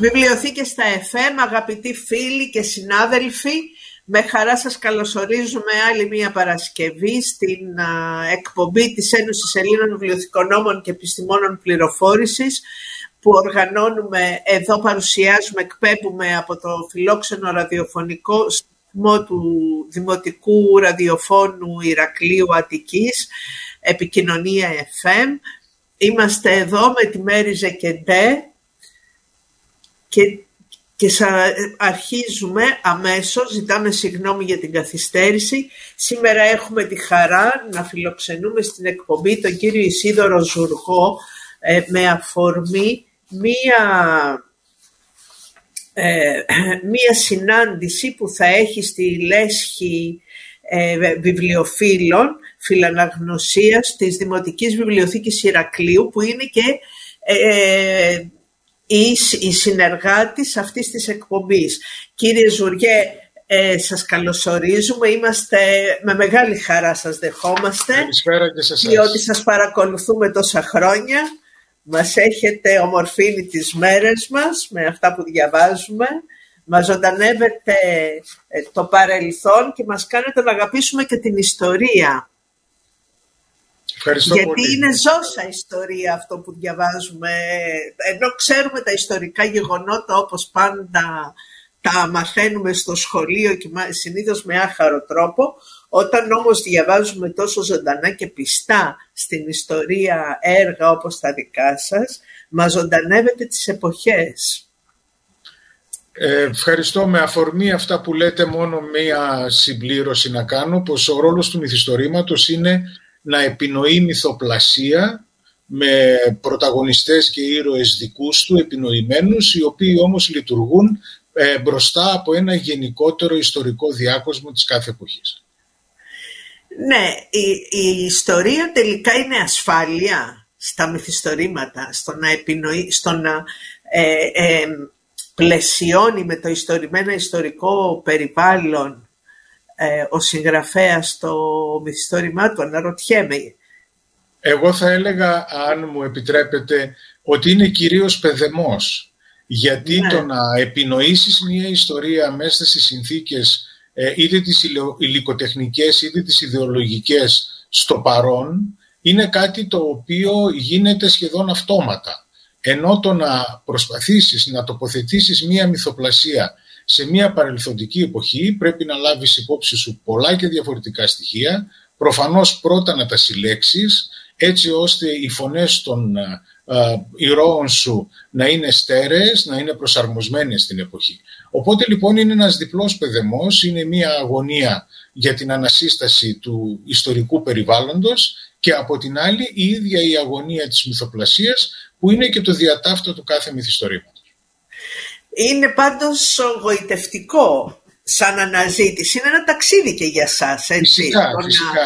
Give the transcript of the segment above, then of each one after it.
Βιβλιοθήκες στα FM, αγαπητοί φίλοι και συνάδελφοι, με χαρά σας καλωσορίζουμε άλλη μία Παρασκευή στην εκπομπή της Ένωσης Ελλήνων Βιβλιοθηκονόμων και Επιστημόνων Πληροφόρησης που οργανώνουμε, εδώ παρουσιάζουμε, εκπέμπουμε από το φιλόξενο ραδιοφωνικό σταθμό του Δημοτικού Ραδιοφώνου Ηρακλείου Αττικής, επικοινωνία FM. Είμαστε εδώ με τη Μέρη Ζεκεντέ, και, και αρχίζουμε αμέσως, ζητάμε συγγνώμη για την καθυστέρηση. Σήμερα έχουμε τη χαρά να φιλοξενούμε στην εκπομπή τον κύριο Ισίδωρο Ζουργό ε, με αφορμή μία, ε, μία συνάντηση που θα έχει στη Λέσχη ε, βιβλιοφίλων φιλαναγνωσίας της Δημοτικής Βιβλιοθήκης Ηρακλείου που είναι και ε, η συνεργάτης αυτής της εκπομπής. Κύριε Ζουριέ, ε, σας καλωσορίζουμε. Είμαστε με μεγάλη χαρά σας δεχόμαστε. Καλησπέρα και σε εσάς. Διότι σας παρακολουθούμε τόσα χρόνια. Μας έχετε ομορφύνει τις μέρες μας με αυτά που διαβάζουμε. Μας ζωντανεύετε ε, το παρελθόν και μας κάνετε να αγαπήσουμε και την ιστορία. Ευχαριστώ Γιατί είναι ζώσα ιστορία αυτό που διαβάζουμε. Ενώ ξέρουμε τα ιστορικά γεγονότα όπως πάντα τα μαθαίνουμε στο σχολείο και συνήθως με άχαρο τρόπο, όταν όμως διαβάζουμε τόσο ζωντανά και πιστά στην ιστορία έργα όπως τα δικά σας, μας ζωντανεύετε τις εποχές. Ε, ευχαριστώ. Με αφορμή αυτά που λέτε μόνο μία συμπλήρωση να κάνω, πως ο ρόλος του μυθιστορήματος είναι να επινοεί μυθοπλασία με πρωταγωνιστές και ήρωες δικούς του, επινοημένους, οι οποίοι όμως λειτουργούν ε, μπροστά από ένα γενικότερο ιστορικό διάκοσμο της κάθε εποχής. Ναι, η, η ιστορία τελικά είναι ασφάλεια στα μυθιστορήματα, στο να, επινοεί, στο να ε, ε, πλαισιώνει με το ιστορημένα ιστορικό περιβάλλον ε, ο συγγραφέας στο μυθιστόρημά του, αναρωτιέμαι. Εγώ θα έλεγα, αν μου επιτρέπετε, ότι είναι κυρίως παιδεμός. Γιατί ναι. το να επινοήσεις μια ιστορία μέσα στις συνθήκες ε, είτε τις υλικοτεχνικές είτε τις ιδεολογικές στο παρόν είναι κάτι το οποίο γίνεται σχεδόν αυτόματα. Ενώ το να προσπαθήσεις να τοποθετήσεις μια μυθοπλασία σε μια παρελθοντική εποχή πρέπει να λάβεις υπόψη σου πολλά και διαφορετικά στοιχεία, προφανώς πρώτα να τα συλλέξεις, έτσι ώστε οι φωνές των ηρώων σου να είναι στέρεες, να είναι προσαρμοσμένες στην εποχή. Οπότε λοιπόν είναι ένας διπλός παιδεμός, είναι μια αγωνία για την ανασύσταση του ιστορικού περιβάλλοντος και από την άλλη η ίδια η αγωνία της μυθοπλασίας που είναι και το διατάφτο του κάθε μυθιστορήματος. Είναι πάντως γοητευτικό σαν αναζήτηση. Είναι ένα ταξίδι και για σας, έτσι. Φυσικά, φυσικά.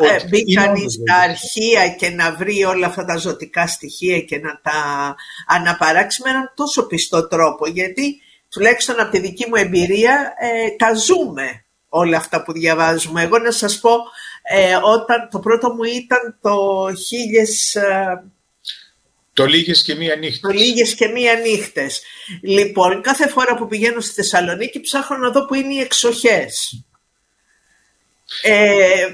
Να, ε, μπει κανείς στα αρχεία και να βρει όλα αυτά τα ζωτικά στοιχεία και να τα αναπαράξει με έναν τόσο πιστό τρόπο. Γιατί, τουλάχιστον από τη δική μου εμπειρία, ε, τα ζούμε όλα αυτά που διαβάζουμε. Εγώ να σας πω, ε, όταν το πρώτο μου ήταν το 1000... Το λίγες και μία νύχτες. Το λίγες και μία νύχτες. Λοιπόν, κάθε φορά που πηγαίνω στη Θεσσαλονίκη ψάχνω να δω που είναι οι εξοχές. Ε,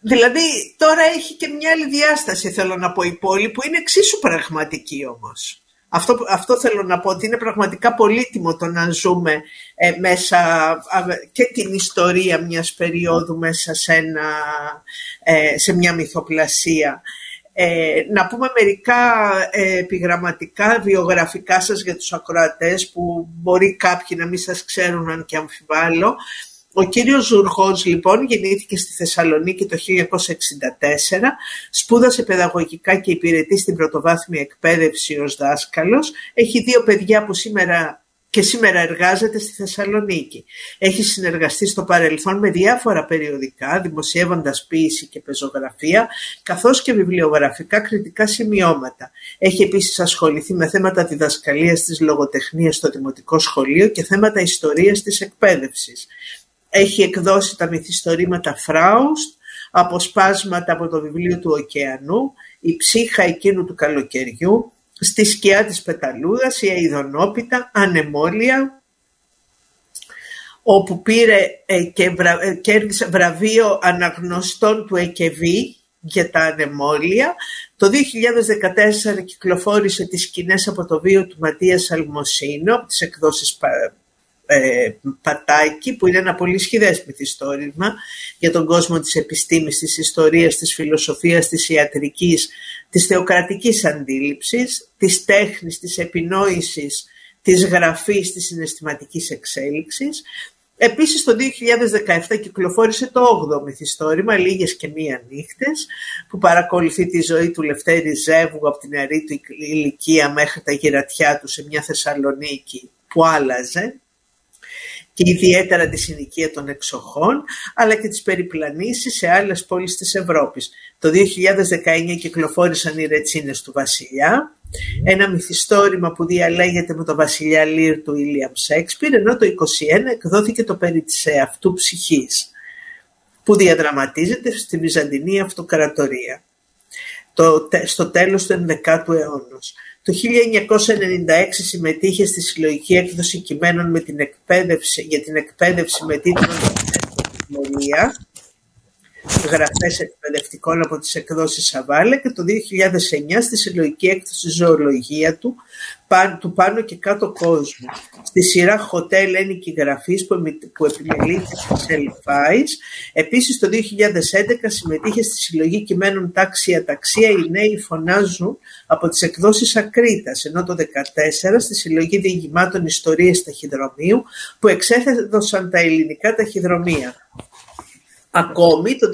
δηλαδή τώρα έχει και μια άλλη διάσταση θέλω να πω η πόλη που είναι εξίσου πραγματική όμως. Αυτό, αυτό θέλω να πω ότι είναι πραγματικά πολύτιμο το να ζούμε ε, μέσα και την ιστορία μιας περίοδου μέσα σε, ένα, ε, σε μια μυθοπλασία. Ε, να πούμε μερικά ε, επιγραμματικά βιογραφικά σας για τους ακροατές που μπορεί κάποιοι να μην σας ξέρουν αν και αμφιβάλλω. Ο κύριος Ζουργός λοιπόν γεννήθηκε στη Θεσσαλονίκη το 1964, σπούδασε παιδαγωγικά και υπηρετεί στην πρωτοβάθμια εκπαίδευση ως δάσκαλος. Έχει δύο παιδιά που σήμερα και σήμερα εργάζεται στη Θεσσαλονίκη. Έχει συνεργαστεί στο παρελθόν με διάφορα περιοδικά, δημοσιεύοντας ποίηση και πεζογραφία, καθώς και βιβλιογραφικά κριτικά σημειώματα. Έχει επίσης ασχοληθεί με θέματα διδασκαλίας της λογοτεχνίας στο Δημοτικό Σχολείο και θέματα ιστορίας της εκπαίδευσης. Έχει εκδώσει τα μυθιστορήματα Φράουστ, αποσπάσματα από το βιβλίο του Οκεανού, η ψύχα εκείνου του καλοκαιριού, στη σκιά της Πεταλούδας, η Αιδονόπιτα, Ανεμόλια, όπου πήρε ε, και βρα, κέρδισε βραβείο αναγνωστών του ΕΚΕΒΗ για τα ανεμόλια. Το 2014 κυκλοφόρησε τις σκηνές από το βίο του Ματίας Αλμοσίνο, από τις εκδόσεις ε, Πατάκη, που είναι ένα πολύ σχηδές μυθιστόρημα για τον κόσμο της επιστήμης, της ιστορίας, της φιλοσοφίας, της ιατρικής, της θεοκρατικής αντίληψης, της τέχνης, της επινόησης, της γραφής, της συναισθηματικής εξέλιξης. Επίσης το 2017 κυκλοφόρησε το 8ο μυθιστόρημα «Λίγες και μία νύχτες» που παρακολουθεί τη ζωή του Λευτέρη Ζεύγου από την νεαρή του ηλικία μέχρι τα γυρατιά του σε μια Θεσσαλονίκη που άλλαζε και ιδιαίτερα τη συνοικία των εξοχών, αλλά και τις περιπλανήσεις σε άλλες πόλεις της Ευρώπης. Το 2019 κυκλοφόρησαν οι Ρετσίνες του Βασιλιά, ένα μυθιστόρημα που διαλέγεται με τον Βασιλιά Λίρ του Ιλίαμ Σέξπιρ, ενώ το 2021 εκδόθηκε το περί της εαυτού ψυχής, που διαδραματίζεται στη Βυζαντινή Αυτοκρατορία το, στο τέλος του 11ου αιώνα. Το 1996 συμμετείχε στη συλλογική έκδοση κειμένων με την εκπαίδευση, για την εκπαίδευση με τίτλο «Μολία» γραφές εκπαιδευτικών από τις εκδόσεις Σαβάλε και το 2009 στη συλλογική έκδοση «Ζωολογία» του, του πάνω και κάτω κόσμου. Στη σειρά «Χοτέλ Ένικη Γραφής» που, που επιμελήθηκε στις Ελφάης. Επίσης το 2011 συμμετείχε στη συλλογή κειμένων «Τάξη Αταξία» «Οι νέοι φωνάζουν» από τις εκδόσεις Ακρίτας, ενώ το 2014 στη συλλογή διηγημάτων «Ιστορίες ταχυδρομείου» που εξέθεσαν τα ελληνικά ταχυδρομεία. Ακόμη το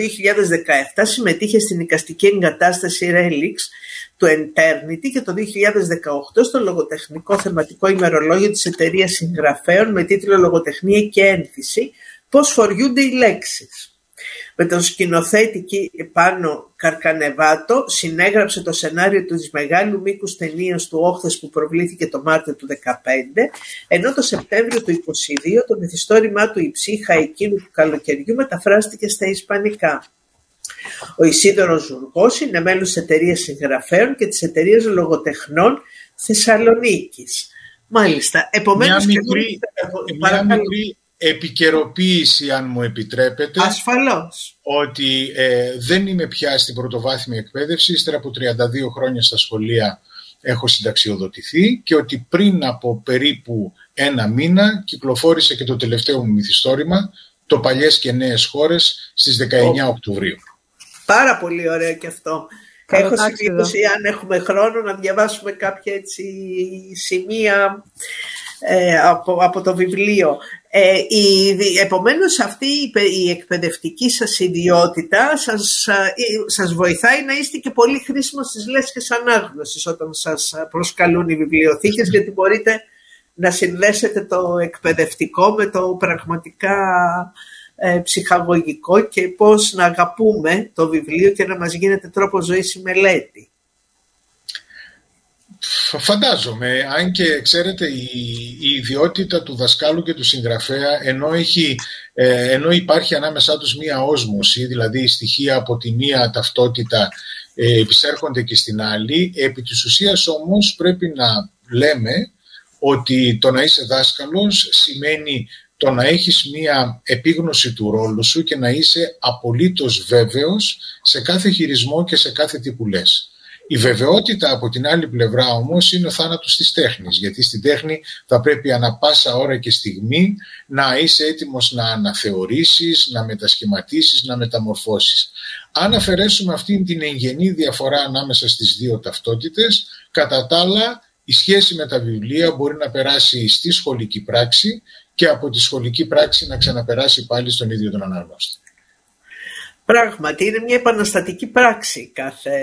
2017 συμμετείχε στην οικαστική εγκατάσταση Relix του Eternity και το 2018 στο λογοτεχνικό θεματικό ημερολόγιο της εταιρείας συγγραφέων με τίτλο «Λογοτεχνία και ένθυση. Πώς φοριούνται οι λέξεις» με τον σκηνοθέτη πάνω Καρκανεβάτο συνέγραψε το σενάριο της μεγάλου μήκους ταινίας του Όχθες που προβλήθηκε το Μάρτιο του 2015, ενώ το Σεπτέμβριο του 2022 το μυθιστόρημά του «Η ψύχα εκείνου του καλοκαιριού» μεταφράστηκε στα Ισπανικά. Ο Ισίδωρος Ζουργός είναι μέλος της εταιρείας συγγραφέων και της εταιρείας λογοτεχνών Θεσσαλονίκης. Μάλιστα. Επομένως, μια μικρή, μια μικρή επικαιροποίηση αν μου επιτρέπετε Ασφαλώς. ότι ε, δεν είμαι πια στην πρωτοβάθμια εκπαίδευση ύστερα από 32 χρόνια στα σχολεία έχω συνταξιοδοτηθεί και ότι πριν από περίπου ένα μήνα κυκλοφόρησε και το τελευταίο μου μυθιστόρημα το «Παλιές και νέες χώρες» στις 19 Οκτωβρίου. Πάρα πολύ ωραίο και αυτό. Έχω σημειώσει αν έχουμε χρόνο να διαβάσουμε κάποια έτσι σημεία ε, από, από το βιβλίο. Ε, η, επομένως αυτή η, εκπαιδευτική σας ιδιότητα σας, ε, σας βοηθάει να είστε και πολύ χρήσιμος στις λέσχες ανάγνωσης όταν σας προσκαλούν οι βιβλιοθήκες γιατί μπορείτε να συνδέσετε το εκπαιδευτικό με το πραγματικά ε, ψυχαγωγικό και πώς να αγαπούμε το βιβλίο και να μας γίνεται τρόπος ζωής η μελέτη. Φαντάζομαι, αν και ξέρετε η, η ιδιότητα του δασκάλου και του συγγραφέα ενώ, έχει, ε, ενώ υπάρχει ανάμεσά τους μία όσμωση, δηλαδή στοιχεία από τη μία ταυτότητα ε, επισέρχονται και στην άλλη, επί της ουσίας όμως πρέπει να λέμε ότι το να είσαι δάσκαλος σημαίνει το να έχεις μία επίγνωση του ρόλου σου και να είσαι απολύτως βέβαιος σε κάθε χειρισμό και σε κάθε τι που λες. Η βεβαιότητα από την άλλη πλευρά όμως είναι ο θάνατος της τέχνης, γιατί στην τέχνη θα πρέπει ανα πάσα ώρα και στιγμή να είσαι έτοιμος να αναθεωρήσεις, να μετασχηματίσεις, να μεταμορφώσεις. Αν αφαιρέσουμε αυτήν την εγγενή διαφορά ανάμεσα στις δύο ταυτότητες, κατά τα άλλα η σχέση με τα βιβλία μπορεί να περάσει στη σχολική πράξη και από τη σχολική πράξη να ξαναπεράσει πάλι στον ίδιο τον αναγνώστη. Πράγματι, είναι μια επαναστατική πράξη κάθε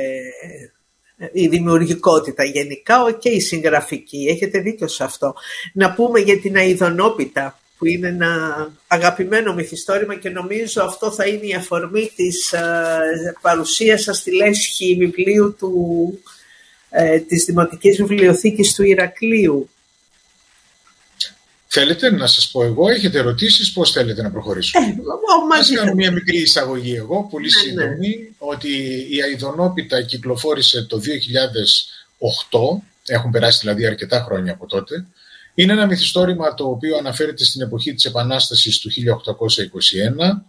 η δημιουργικότητα γενικά και η συγγραφική. Έχετε δίκιο σε αυτό. Να πούμε για την αειδονόπιτα που είναι ένα αγαπημένο μυθιστόρημα και νομίζω αυτό θα είναι η αφορμή της ε, παρουσίας σας στη λέσχη βιβλίου του, ε, της Δημοτικής Βιβλιοθήκης του Ηρακλείου. Θέλετε να σας πω εγώ, έχετε ερωτήσεις, πώς θέλετε να προχωρήσουμε; Ε, Ας κάνω μια μικρή εισαγωγή εγώ, πολύ ναι, σύντομη, ναι. ότι η Αιδονόπιτα κυκλοφόρησε το 2008 έχουν περάσει δηλαδή αρκετά χρόνια από τότε. Είναι ένα μυθιστόρημα το οποίο αναφέρεται στην εποχή της Επανάστασης του 1821.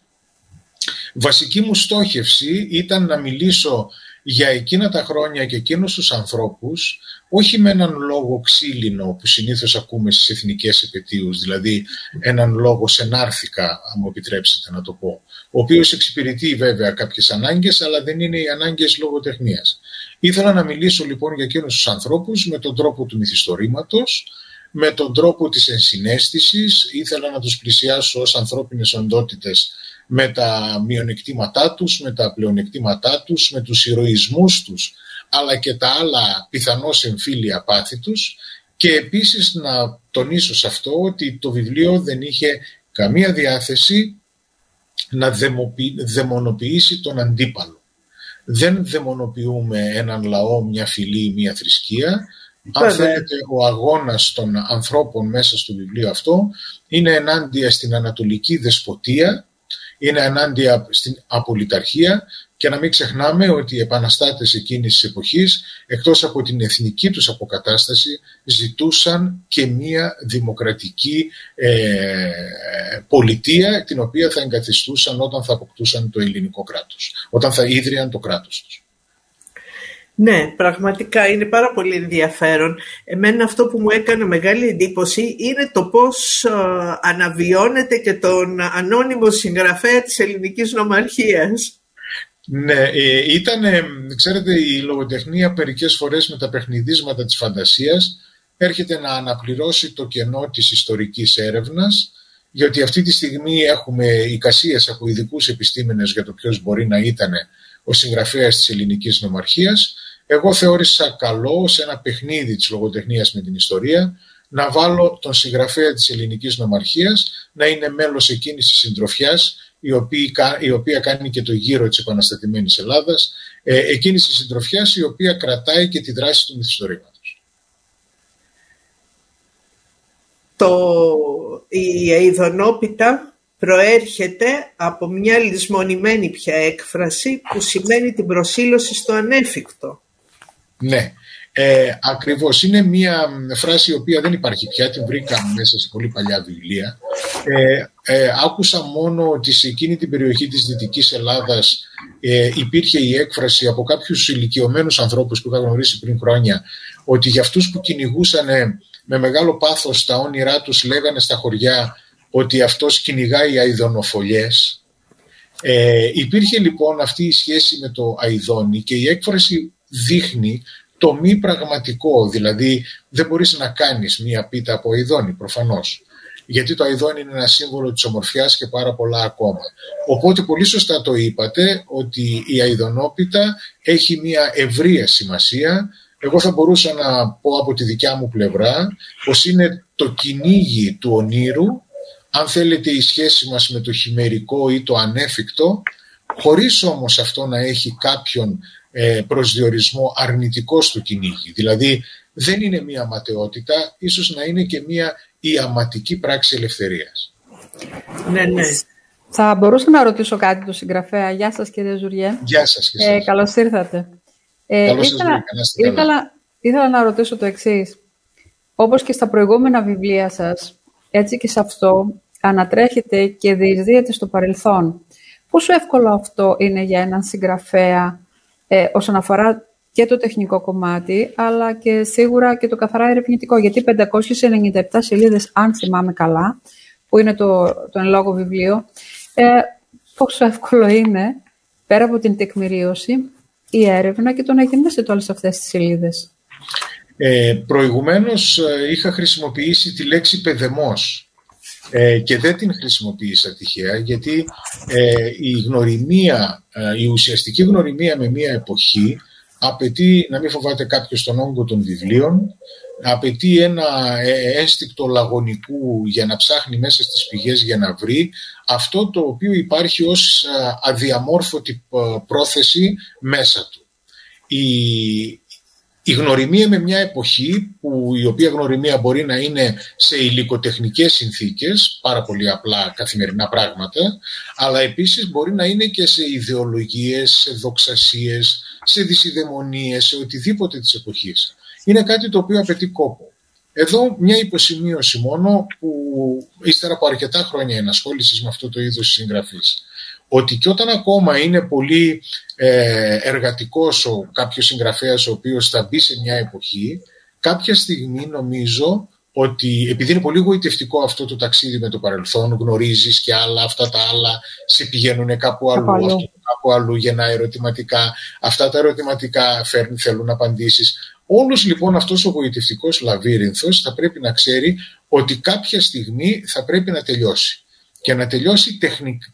Βασική μου στόχευση ήταν να μιλήσω για εκείνα τα χρόνια και εκείνους τους ανθρώπους, όχι με έναν λόγο ξύλινο που συνήθως ακούμε στις εθνικές επαιτίους, δηλαδή έναν λόγο σενάρθηκα, αν μου επιτρέψετε να το πω, ο οποίος εξυπηρετεί βέβαια κάποιες ανάγκες, αλλά δεν είναι οι ανάγκες λογοτεχνίας. Ήθελα να μιλήσω λοιπόν για εκείνους τους ανθρώπους με τον τρόπο του μυθιστορήματος, με τον τρόπο της ενσυναίσθησης, ήθελα να τους πλησιάσω ως ανθρώπινες οντότητες με τα μειονεκτήματά τους, με τα πλεονεκτήματά τους, με τους ηρωισμούς τους, αλλά και τα άλλα πιθανώς εμφύλια πάθη τους και επίσης να τονίσω σε αυτό ότι το βιβλίο δεν είχε καμία διάθεση να δαιμονοποιήσει τον αντίπαλο. Δεν δαιμονοποιούμε έναν λαό, μια φυλή, μια θρησκεία. Αν θέλετε, ο αγώνας των ανθρώπων μέσα στο βιβλίο αυτό είναι ενάντια στην ανατολική δεσποτεία είναι ενάντια στην απολυταρχία και να μην ξεχνάμε ότι οι επαναστάτες εκείνης της εποχής, εκτός από την εθνική τους αποκατάσταση, ζητούσαν και μία δημοκρατική ε, πολιτεία, την οποία θα εγκαθιστούσαν όταν θα αποκτούσαν το ελληνικό κράτος, όταν θα ίδρυαν το κράτος τους. Ναι, πραγματικά είναι πάρα πολύ ενδιαφέρον. Εμένα αυτό που μου έκανε μεγάλη εντύπωση είναι το πώς ε, αναβιώνεται και τον ανώνυμο συγγραφέα της ελληνικής νομαρχίας. Ναι, ε, ήταν, ξέρετε, η λογοτεχνία περικές φορές με τα παιχνιδίσματα της φαντασίας έρχεται να αναπληρώσει το κενό της ιστορικής έρευνας, γιατί αυτή τη στιγμή έχουμε εικασίες από ειδικούς επιστήμονες για το ποιος μπορεί να ήταν ο συγγραφέας της ελληνικής νομαρχίας εγώ θεώρησα καλό σε ένα παιχνίδι της λογοτεχνίας με την ιστορία να βάλω τον συγγραφέα της ελληνικής νομαρχίας να είναι μέλος εκείνης της συντροφιάς η οποία, η οποία κάνει και το γύρο της επαναστατημένης Ελλάδας ε, εκείνης της συντροφιάς η οποία κρατάει και τη δράση του μυθιστορήματος. Το, η αειδονόπιτα προέρχεται από μια λησμονημένη πια έκφραση που σημαίνει την προσήλωση στο ανέφικτο. Ναι, ε, ακριβώς. Είναι μια φράση η οποία δεν υπάρχει πια, την βρήκα μέσα σε πολύ παλιά βιβλία. Ε, ε, άκουσα μόνο ότι σε εκείνη την περιοχή της Δυτικής Ελλάδας ε, υπήρχε η έκφραση από κάποιους ηλικιωμένους ανθρώπους που είχα γνωρίσει πριν χρόνια ότι για αυτούς που κυνηγούσαν με μεγάλο πάθος τα όνειρά τους λέγανε στα χωριά ότι αυτός κυνηγάει αειδονοφολιές. Ε, υπήρχε λοιπόν αυτή η σχέση με το αειδόνι και η έκφραση δείχνει το μη πραγματικό, δηλαδή δεν μπορείς να κάνεις μία πίτα από αηδόνι προφανώς. Γιατί το αηδόνι είναι ένα σύμβολο της ομορφιάς και πάρα πολλά ακόμα. Οπότε πολύ σωστά το είπατε ότι η αηδονόπιτα έχει μία ευρεία σημασία. Εγώ θα μπορούσα να πω από τη δικιά μου πλευρά πως είναι το κυνήγι του ονείρου, αν θέλετε η σχέση μας με το χειμερικό ή το ανέφικτο, χωρίς όμως αυτό να έχει κάποιον ε, προσδιορισμό αρνητικό στο κυνήγι. Δηλαδή δεν είναι μία ματαιότητα, ίσως να είναι και μία ιαματική πράξη ελευθερίας. Ναι, ναι. Θα μπορούσα να ρωτήσω κάτι του συγγραφέα. Γεια σας κύριε Ζουριέ. Γεια σας και Ε, καλώς ήρθατε. Ε, καλώς ήθελα, ήθελα, ήθελα να ρωτήσω το εξής. Όπως και στα προηγούμενα βιβλία σας, έτσι και σε αυτό ανατρέχετε και διεισδύεται στο παρελθόν. Πόσο εύκολο αυτό είναι για έναν συγγραφέα ε, όσον αφορά και το τεχνικό κομμάτι, αλλά και σίγουρα και το καθαρά ερευνητικό. Γιατί 597 σελίδες, αν θυμάμαι καλά, που είναι το, το εν λόγω βιβλίο, ε, πόσο εύκολο είναι, πέρα από την τεκμηρίωση, η έρευνα και το να γεννήσετε όλες αυτές τις σελίδες. Ε, προηγουμένως ε, είχα χρησιμοποιήσει τη λέξη «παιδεμός» ε, και δεν την χρησιμοποίησα τυχαία γιατί ε, η γνωριμία, ε, η ουσιαστική γνωριμία με μία εποχή απαιτεί να μην φοβάται κάποιος τον όγκο των βιβλίων, απαιτεί ένα ένστικτο λαγωνικού για να ψάχνει μέσα στις πηγές για να βρει αυτό το οποίο υπάρχει ως αδιαμόρφωτη πρόθεση μέσα του. Η, η γνωριμία με μια εποχή που η οποία γνωριμία μπορεί να είναι σε υλικοτεχνικές συνθήκες, πάρα πολύ απλά καθημερινά πράγματα, αλλά επίσης μπορεί να είναι και σε ιδεολογίες, σε δοξασίες, σε δυσιδαιμονίες, σε οτιδήποτε της εποχής. είναι κάτι το οποίο απαιτεί κόπο. Εδώ μια υποσημείωση μόνο που ύστερα από αρκετά χρόνια ενασχόλησης με αυτό το είδος συγγραφής ότι και όταν ακόμα είναι πολύ ε, εργατικός ο κάποιος συγγραφέας ο οποίος θα μπει σε μια εποχή, κάποια στιγμή νομίζω ότι επειδή είναι πολύ γοητευτικό αυτό το ταξίδι με το παρελθόν, γνωρίζεις και άλλα, αυτά τα άλλα σε πηγαίνουν κάπου αλλού, αυτό κάπου αλλού γεννά ερωτηματικά, αυτά τα ερωτηματικά φέρνουν, θέλουν απαντήσεις. Όλος λοιπόν αυτός ο γοητευτικός λαβύρινθος θα πρέπει να ξέρει ότι κάποια στιγμή θα πρέπει να τελειώσει και να τελειώσει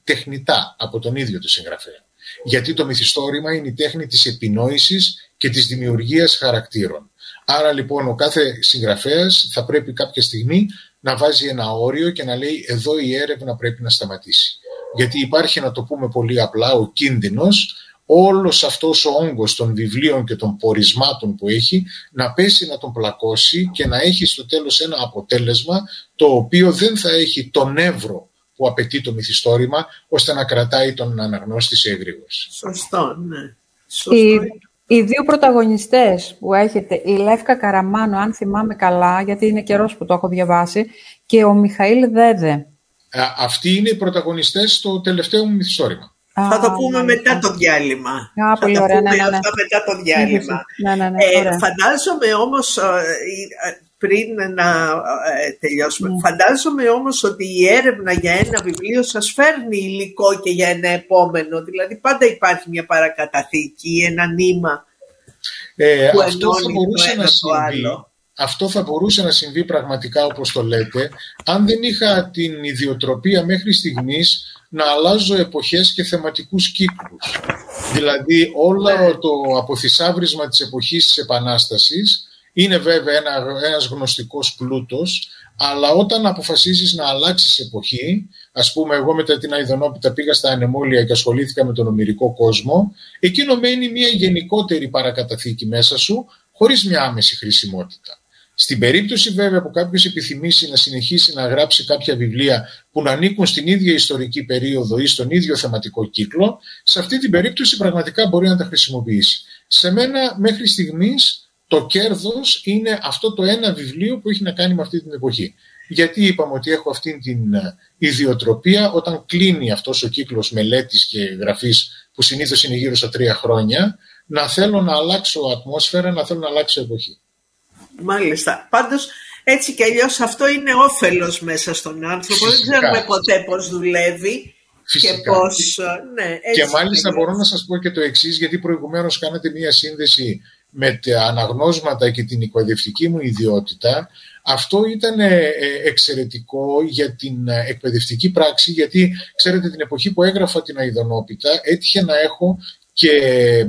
τεχνητά από τον ίδιο το συγγραφέα. Γιατί το μυθιστόρημα είναι η τέχνη της επινόησης και της δημιουργίας χαρακτήρων. Άρα λοιπόν ο κάθε συγγραφέας θα πρέπει κάποια στιγμή να βάζει ένα όριο και να λέει εδώ η έρευνα πρέπει να σταματήσει. Γιατί υπάρχει να το πούμε πολύ απλά ο κίνδυνος όλος αυτός ο όγκος των βιβλίων και των πορισμάτων που έχει να πέσει να τον πλακώσει και να έχει στο τέλος ένα αποτέλεσμα το οποίο δεν θα έχει τον εύρο που απαιτεί το μυθιστόρημα ώστε να κρατάει τον αναγνώστη σε εγρήγορση. Σωστό, ναι. Σωστό. Οι, οι δύο πρωταγωνιστές που έχετε, η Λεύκα Καραμάνο, αν θυμάμαι καλά, γιατί είναι καιρός που το έχω διαβάσει, και ο Μιχαήλ Δέδε. αυτοί είναι οι πρωταγωνιστές στο τελευταίο μου μυθιστόρημα. Θα το πούμε μετά το διάλειμμα. Α, πολύ ωραία, ναι, ναι, ναι. Αυτά μετά το διάλειμμα. Ναι, ναι, ναι, ε, φαντάζομαι όμως, ε, ε, πριν να ε, τελειώσουμε, ναι. φαντάζομαι όμως ότι η έρευνα για ένα βιβλίο σας φέρνει υλικό και για ένα επόμενο. Δηλαδή πάντα υπάρχει μια παρακαταθήκη, ένα νήμα ε, που αυτό θα μπορούσε να συμβεί. Αυτό θα μπορούσε να συμβεί πραγματικά όπως το λέτε αν δεν είχα την ιδιοτροπία μέχρι στιγμής να αλλάζω εποχές και θεματικούς κύκλους. Δηλαδή όλο ναι. το αποθυσάβρισμα της εποχής της Επανάστασης είναι βέβαια ένα, ένας γνωστικός πλούτος, αλλά όταν αποφασίζεις να αλλάξεις εποχή, ας πούμε εγώ μετά την Αιδονόπιτα πήγα στα ανεμόλια και ασχολήθηκα με τον ομυρικό κόσμο, εκείνο μένει μια γενικότερη παρακαταθήκη μέσα σου, χωρίς μια άμεση χρησιμότητα. Στην περίπτωση βέβαια που κάποιος επιθυμήσει να συνεχίσει να γράψει κάποια βιβλία που να ανήκουν στην ίδια ιστορική περίοδο ή στον ίδιο θεματικό κύκλο, σε αυτή την περίπτωση πραγματικά μπορεί να τα χρησιμοποιήσει. Σε μένα μέχρι στιγμής το κέρδος είναι αυτό το ένα βιβλίο που έχει να κάνει με αυτή την εποχή. Γιατί είπαμε ότι έχω αυτή την ε, ιδιοτροπία όταν κλείνει αυτός ο κύκλος μελέτης και γραφής που συνήθως είναι γύρω στα τρία χρόνια, να θέλω να αλλάξω ατμόσφαιρα, να θέλω να αλλάξω εποχή. Μάλιστα. Πάντως έτσι κι αλλιώς αυτό είναι όφελος μέσα στον άνθρωπο. Δεν ξέρουμε ποτέ πώς δουλεύει. Φυσικά. Και, πώς, ε, ναι, έτσι και μάλιστα μπορώ να σας πω και το εξής, γιατί προηγουμένως κάνατε μία σύνδεση με τα αναγνώσματα και την εκπαιδευτική μου ιδιότητα, αυτό ήταν ε, ε, εξαιρετικό για την ε, εκπαιδευτική πράξη, γιατί ξέρετε την εποχή που έγραφα την Αιδονόπιτα έτυχε να έχω και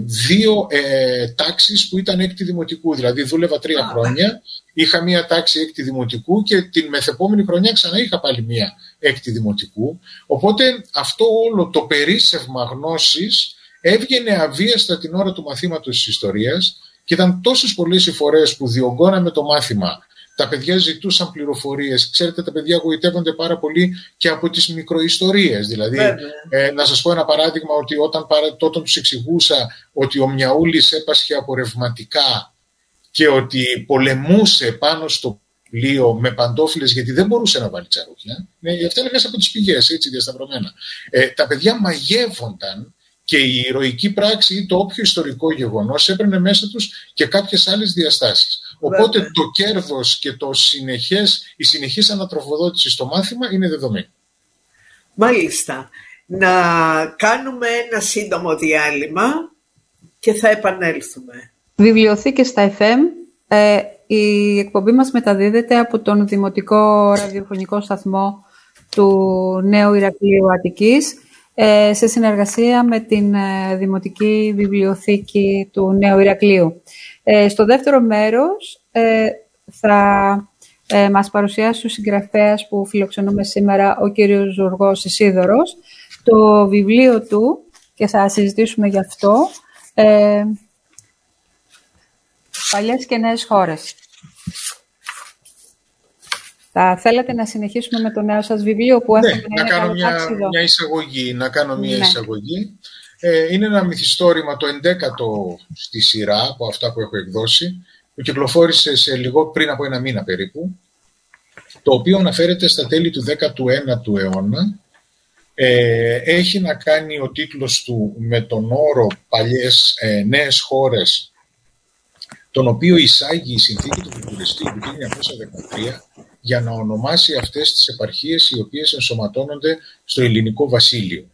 δύο ε, τάξεις που ήταν έκτη δημοτικού. Δηλαδή δούλευα τρία χρόνια, είχα μία τάξη έκτη δημοτικού και την μεθεπόμενη χρονιά ξανά είχα πάλι μία έκτη δημοτικού. Οπότε αυτό όλο το περίσσευμα γνώσης έβγαινε αβίαστα την ώρα του μαθήματος της ιστορίας και ήταν τόσες πολλές οι φορές που διωγγώναμε το μάθημα. Τα παιδιά ζητούσαν πληροφορίες. Ξέρετε, τα παιδιά γοητεύονται πάρα πολύ και από τις μικροϊστορίες. Δηλαδή, ε, να σας πω ένα παράδειγμα, ότι όταν, όταν τους εξηγούσα ότι ο Μιαούλης έπασχε από ρευματικά και ότι πολεμούσε πάνω στο πλοίο με παντόφιλες γιατί δεν μπορούσε να βάλει τσαρούχια. Ναι, αυτά είναι μέσα από τις πηγές, έτσι διασταυρωμένα. Ε, τα παιδιά μαγεύονταν και η ηρωική πράξη ή το όποιο ιστορικό γεγονός έπαιρνε μέσα τους και κάποιες άλλες διαστάσεις. Οπότε το κέρδος και το συνεχές, η συνεχής ανατροφοδότηση στο μάθημα είναι δεδομένη. Μάλιστα. Να κάνουμε ένα σύντομο διάλειμμα και θα επανέλθουμε. Βιβλιοθήκες στα FM. Ε, η εκπομπή μας μεταδίδεται από τον Δημοτικό Ραδιοφωνικό Σταθμό του Νέου Ηρακλείου Αττικής ε, σε συνεργασία με την ε, Δημοτική Βιβλιοθήκη του Νέου Ηρακλείου. Ε, στο δεύτερο μέρος θα μας παρουσιάσει ο συγγραφέας που φιλοξενούμε σήμερα, ο κύριος Ζουργός Ισίδωρος, το βιβλίο του και θα συζητήσουμε γι' αυτό, ε, «Παλιές και νέες χώρες». Θα θέλατε να συνεχίσουμε με το νέο σας βιβλίο που ναι, να κάνω μια, μια εισαγωγή. Να κάνω μια ναι. εισαγωγή. Ε, είναι ένα μυθιστόρημα το 11ο στη σειρά από αυτά που έχω εκδώσει. που κυκλοφόρησε σε λίγο πριν από ένα μήνα περίπου, το οποίο αναφέρεται στα τέλη του 19ου αιώνα. Ε, έχει να κάνει ο τίτλος του με τον όρο «Παλιές ε, νέες χώρες», τον οποίο εισάγει η συνθήκη του Βουκουρεστή του 1913 για να ονομάσει αυτές τις επαρχίες οι οποίες ενσωματώνονται στο ελληνικό βασίλειο.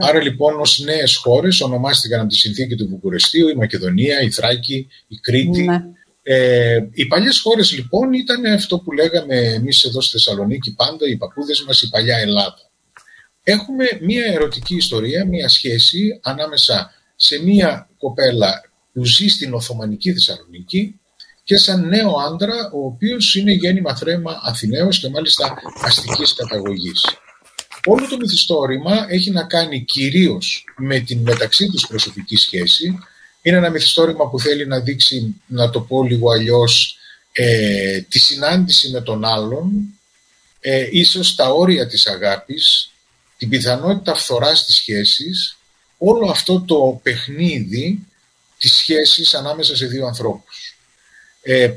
Άρα λοιπόν ως νέες χώρες ονομάστηκαν από τη συνθήκη του Βουκουρεστίου η Μακεδονία, η Θράκη, η Κρήτη. Ναι. Ε, οι παλιές χώρες λοιπόν ήταν αυτό που λέγαμε εμείς εδώ στη Θεσσαλονίκη πάντα, οι παππούδες μας, η παλιά Ελλάδα. Έχουμε μία ερωτική ιστορία, μία σχέση ανάμεσα σε μία κοπέλα που ζει στην Οθωμανική Θεσσαλονίκη και σαν νέο άντρα, ο οποίος είναι γέννημα θρέμα Αθηναίος και μάλιστα αστικής καταγωγής. Όλο το μυθιστόρημα έχει να κάνει κυρίως με την μεταξύ τους προσωπική σχέση. Είναι ένα μυθιστόρημα που θέλει να δείξει, να το πω λίγο αλλιώς, ε, τη συνάντηση με τον άλλον, ε, ίσως τα όρια της αγάπης, την πιθανότητα φθοράς της σχέσης, όλο αυτό το παιχνίδι της σχέσης ανάμεσα σε δύο ανθρώπους. Ε,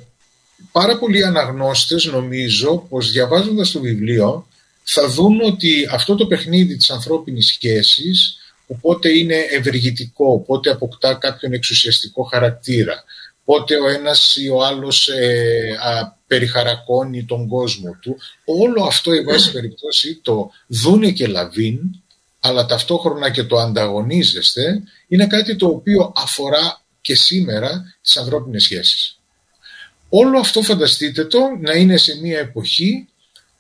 πάρα πολλοί αναγνώστες νομίζω πως διαβάζοντας το βιβλίο θα δουν ότι αυτό το παιχνίδι της ανθρώπινης σχέσης πότε είναι ευεργητικό, πότε αποκτά κάποιον εξουσιαστικό χαρακτήρα, πότε ο ένας ή ο άλλος ε, περιχαρακώνει τον κόσμο του. Όλο αυτό, η βάση περιπτώσει, το δούνε και λαβίν, αλλά ταυτόχρονα και το ανταγωνίζεστε, είναι κάτι το οποίο αφορά και σήμερα τις ανθρώπινες σχέσεις. Όλο αυτό φανταστείτε το να είναι σε μια εποχή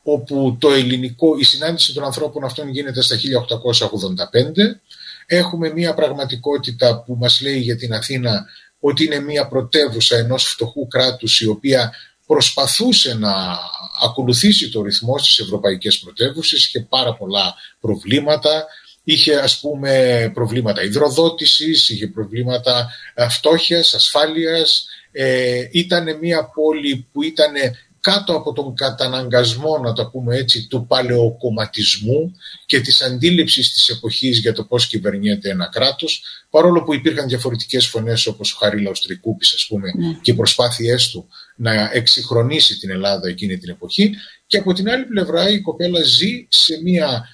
όπου το ελληνικό, η συνάντηση των ανθρώπων αυτών γίνεται στα 1885. Έχουμε μια πραγματικότητα που μας λέει για την Αθήνα ότι είναι μια πρωτεύουσα ενός φτωχού κράτους η οποία προσπαθούσε να ακολουθήσει το ρυθμό στις ευρωπαϊκές πρωτεύουσες και πάρα πολλά προβλήματα. Είχε ας πούμε προβλήματα υδροδότησης, είχε προβλήματα φτώχειας, ασφάλειας. Ε, ήταν μια πόλη που ήταν κάτω από τον καταναγκασμό, να το πούμε έτσι, του παλαιοκομματισμού και της αντίληψης της εποχής για το πώς κυβερνιέται ένα κράτος, παρόλο που υπήρχαν διαφορετικές φωνές όπως ο Χαρίλαος Τρικούπης, ας πούμε, ναι. και οι προσπάθειές του να εξυγχρονίσει την Ελλάδα εκείνη την εποχή και από την άλλη πλευρά η κοπέλα ζει σε μια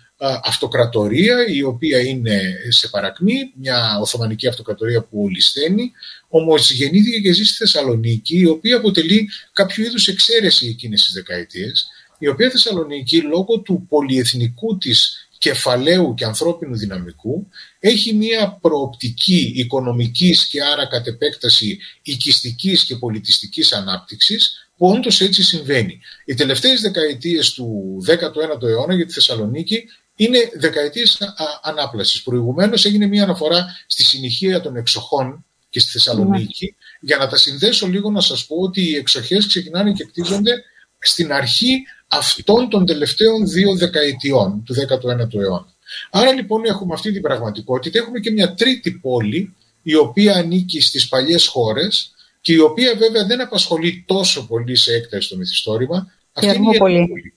αυτοκρατορία η οποία είναι σε παρακμή, μια Οθωμανική αυτοκρατορία που ολισθαίνει, όμω γεννήθηκε και ζει στη Θεσσαλονίκη, η οποία αποτελεί κάποιο είδους εξαίρεση εκείνες τις δεκαετίες, η οποία Θεσσαλονίκη λόγω του πολυεθνικού της κεφαλαίου και ανθρώπινου δυναμικού έχει μια προοπτική οικονομικής και άρα κατ' επέκταση οικιστικής και πολιτιστικής ανάπτυξης που όντως έτσι συμβαίνει. Οι τελευταίες δεκαετίες του 19ου αιώνα για τη Θεσσαλονίκη είναι δεκαετίες ανάπλασης. Προηγουμένως έγινε μια αναφορά στη συνοικία των εξοχών και στη Θεσσαλονίκη. Ναι. Για να τα συνδέσω λίγο να σας πω ότι οι εξοχές ξεκινάνε και κτίζονται στην αρχή αυτών των τελευταίων δύο δεκαετιών του 19ου αιώνα. Άρα λοιπόν έχουμε αυτή την πραγματικότητα. Έχουμε και μια τρίτη πόλη η οποία ανήκει στις παλιές χώρες και η οποία βέβαια δεν απασχολεί τόσο πολύ σε έκταση το μυθιστόρημα. Αυτή είναι η Ερμούπολη.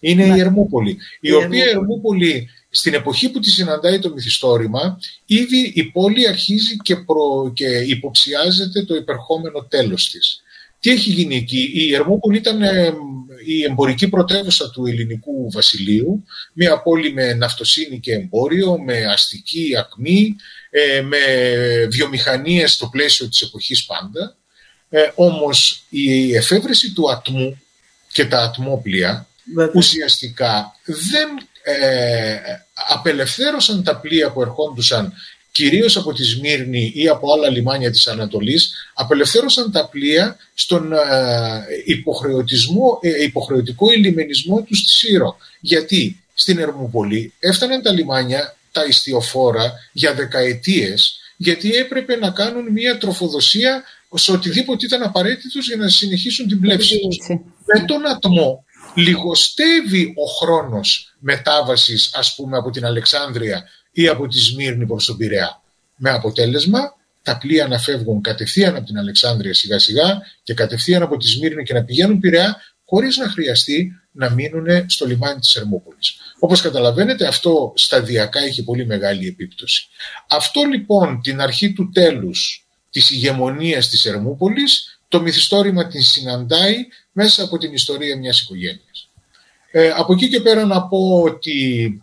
Είναι ναι. η Ερμούπολη. Η, η οποία Ερμούπολη στην εποχή που τη συναντάει το μυθιστόρημα, ήδη η πόλη αρχίζει και, προ... και υποψιάζεται το υπερχόμενο τέλος της. Τι έχει γίνει εκεί; Η Ερμούπολη ήταν ε, η εμπορική πρωτεύουσα του ελληνικού βασιλείου, μια πόλη με ναυτοσύνη και εμπόριο, με αστική ακμή, ε, με βιομηχανίες στο πλαίσιο της εποχής πάντα. Ε, όμως η εφεύρεση του ατμού και τα ατμόπλια ουσιαστικά δεν ε, απελευθέρωσαν τα πλοία που ερχόντουσαν κυρίως από τη Σμύρνη ή από άλλα λιμάνια της Ανατολής, απελευθέρωσαν τα πλοία στον ε, υποχρεωτισμό, ε, υποχρεωτικό ηλιμενισμό τους στη Σύρο. Γιατί στην Ερμούπολη έφταναν τα λιμάνια, τα ιστιοφόρα για δεκαετίες, γιατί έπρεπε να κάνουν μια τροφοδοσία σε οτιδήποτε ήταν απαραίτητος για να συνεχίσουν την πλεύση τους. Με τον ατμό λιγοστεύει ο χρόνος μετάβασης ας πούμε από την Αλεξάνδρεια ή από τη Σμύρνη προς τον Πειραιά. Με αποτέλεσμα τα πλοία να φεύγουν κατευθείαν από την Αλεξάνδρεια σιγά σιγά και κατευθείαν από τη Σμύρνη και να πηγαίνουν Πειραιά χωρίς να χρειαστεί να μείνουν στο λιμάνι της Ερμούπολης. Όπως καταλαβαίνετε αυτό σταδιακά έχει πολύ μεγάλη επίπτωση. Αυτό λοιπόν την αρχή του τέλους της ηγεμονίας της Ερμούπολης το μυθιστόρημα την συναντάει μέσα από την ιστορία μιας οικογένειας. Ε, από εκεί και πέρα να πω ότι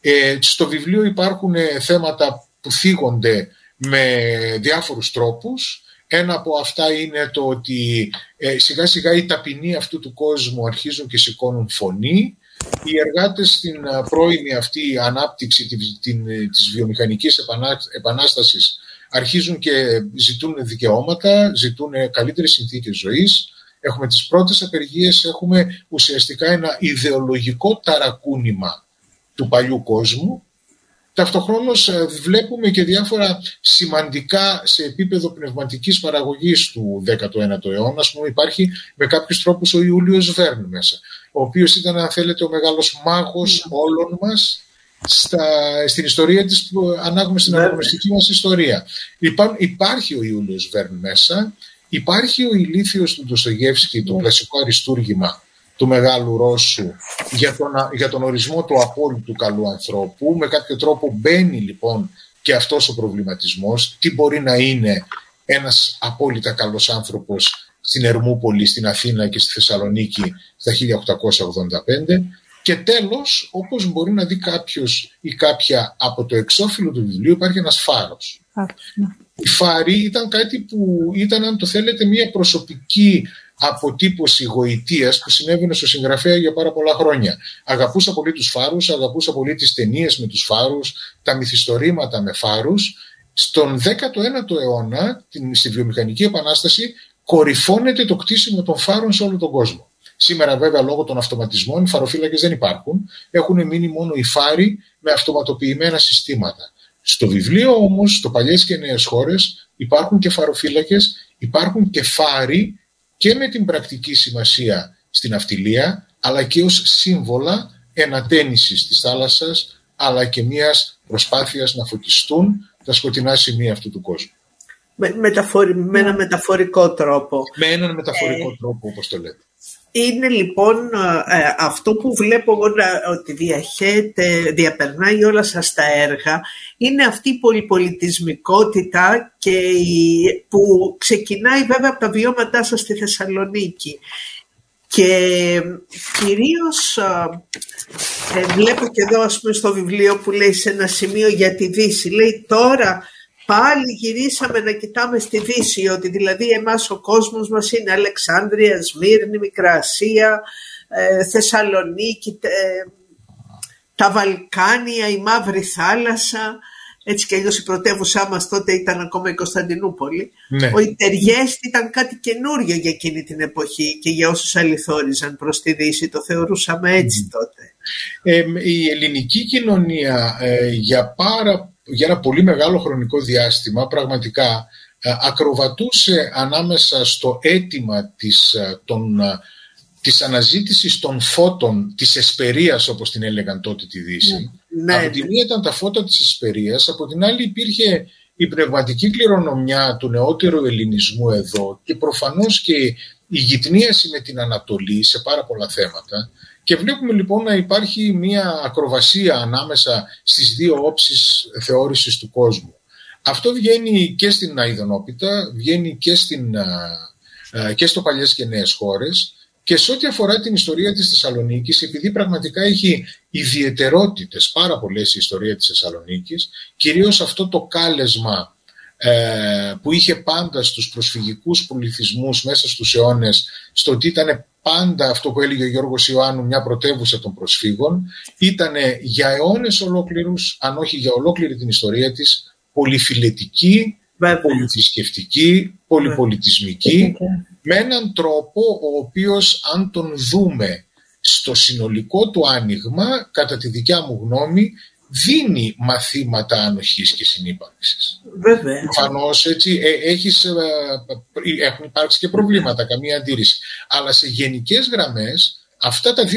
ε, στο βιβλίο υπάρχουν θέματα που θίγονται με διάφορους τρόπους. Ένα από αυτά είναι το ότι ε, σιγά σιγά οι ταπεινοί αυτού του κόσμου αρχίζουν και σηκώνουν φωνή. Οι εργάτες στην πρώιμη αυτή ανάπτυξη της βιομηχανικής επανάστασης αρχίζουν και ζητούν δικαιώματα, ζητούν καλύτερες συνθήκες ζωής. Έχουμε τις πρώτες απεργίες, έχουμε ουσιαστικά ένα ιδεολογικό ταρακούνημα του παλιού κόσμου. Ταυτοχρόνως ε, βλέπουμε και διάφορα σημαντικά σε επίπεδο πνευματικής παραγωγής του 19ου αιώνα. Ας πούμε, υπάρχει με κάποιους τρόπους ο Ιούλιος Βέρν μέσα, ο οποίος ήταν αν θέλετε ο μεγάλος μάγος όλων μας στα, στην ιστορία της ανάγουμε στην αναγνωστική μας ιστορία. υπάρχει ο Ιούλιος Βέρν μέσα, υπάρχει ο ηλίθιος του Ντοστογεύσκη, το κλασικό αριστούργημα του Μεγάλου Ρώσου για τον, για τον ορισμό του απόλυτου καλού ανθρώπου. Με κάποιο τρόπο μπαίνει λοιπόν και αυτός ο προβληματισμός. Τι μπορεί να είναι ένας απόλυτα καλός άνθρωπος στην Ερμούπολη, στην Αθήνα και στη Θεσσαλονίκη στα 1885 και τέλος, όπως μπορεί να δει κάποιος ή κάποια από το εξώφυλλο του βιβλίου, υπάρχει ένας φάρος. Ναι. Η φάρη ήταν κάτι που ήταν, αν το θέλετε, μια προσωπική αποτύπωση γοητείας που συνέβαινε στο συγγραφέα για πάρα πολλά χρόνια. Αγαπούσα πολύ τους φάρους, αγαπούσα πολύ τις ταινίες με τους φάρους, τα μυθιστορήματα με φάρους. Στον 19ο αιώνα, στη βιομηχανική επανάσταση, κορυφώνεται το κτίσιμο των φάρων σε όλο τον κόσμο. Σήμερα βέβαια λόγω των αυτοματισμών οι φαροφύλακες δεν υπάρχουν. Έχουν μείνει μόνο οι φάροι με αυτοματοποιημένα συστήματα. Στο βιβλίο όμως, στο παλιές και νέες χώρες, υπάρχουν και φαροφύλακες, υπάρχουν και φάροι και με την πρακτική σημασία στην αυτιλία, αλλά και ως σύμβολα ενατένισης της θάλασσας, αλλά και μιας προσπάθειας να φωτιστούν τα σκοτεινά σημεία αυτού του κόσμου. Με, με ένα μεταφορικό τρόπο. Με έναν μεταφορικό ε, τρόπο, όπως το λέτε. Είναι λοιπόν ε, αυτό που βλέπω εγώ ότι διαχέεται, διαπερνάει όλα σας τα έργα, είναι αυτή η πολυπολιτισμικότητα και που ξεκινάει βέβαια από τα βιώματά σας στη Θεσσαλονίκη. Και κυρίως ε, βλέπω και εδώ ας πούμε, στο βιβλίο που λέει σε ένα σημείο για τη Δύση, λέει τώρα πάλι γυρίσαμε να κοιτάμε στη Δύση, ότι δηλαδή εμάς ο κόσμος μας είναι Αλεξάνδρεια, Σμύρνη, Μικρά Ασία, ε, Θεσσαλονίκη, ε, τα Βαλκάνια, η Μαύρη Θάλασσα, έτσι κι αλλιώς η πρωτεύουσά μας τότε ήταν ακόμα η Κωνσταντινούπολη. Ναι. Ο Ιτεριέστη ήταν κάτι καινούριο για εκείνη την εποχή και για όσους αληθόριζαν προς τη Δύση, το θεωρούσαμε έτσι τότε. Ε, η ελληνική κοινωνία ε, για πάρα για ένα πολύ μεγάλο χρονικό διάστημα πραγματικά ε, ακροβατούσε ανάμεσα στο αίτημα της, ε, των, ε, της αναζήτησης των φώτων της εσπερίας όπως την έλεγαν τότε τη Δύση. Ναι, από ναι, τη ναι. μία ήταν τα φώτα της εσπερίας, από την άλλη υπήρχε η πνευματική κληρονομιά του νεότερου ελληνισμού εδώ και προφανώς και η γυτνίαση με την Ανατολή σε πάρα πολλά θέματα και βλέπουμε λοιπόν να υπάρχει μια ακροβασία ανάμεσα στις δύο όψεις θεώρησης του κόσμου. Αυτό βγαίνει και στην Αιδονόπιτα, βγαίνει και, στην, και στο παλιές και νέες χώρες και σε ό,τι αφορά την ιστορία της Θεσσαλονίκης, επειδή πραγματικά έχει ιδιαιτερότητες πάρα πολλές η ιστορία της Θεσσαλονίκης, κυρίως αυτό το κάλεσμα ε, που είχε πάντα στους προσφυγικούς πολιτισμούς μέσα στους αιώνες στο ότι ήταν πάντα αυτό που έλεγε ο Γιώργος Ιωάννου μια πρωτεύουσα των προσφύγων ήταν για αιώνες ολόκληρους, αν όχι για ολόκληρη την ιστορία της, πολυφιλετική, πολυθρησκευτική, πολυπολιτισμική, με έναν τρόπο ο οποίος αν τον δούμε στο συνολικό του άνοιγμα, κατά τη δικιά μου γνώμη, δίνει μαθήματα ανοχής και συνύπαρξης. Βέβαια. Προφανώς έτσι ε, έχεις, ε, ε, έχουν υπάρξει και προβλήματα, καμία αντίρρηση. Αλλά σε γενικές γραμμές αυτά τα 2.000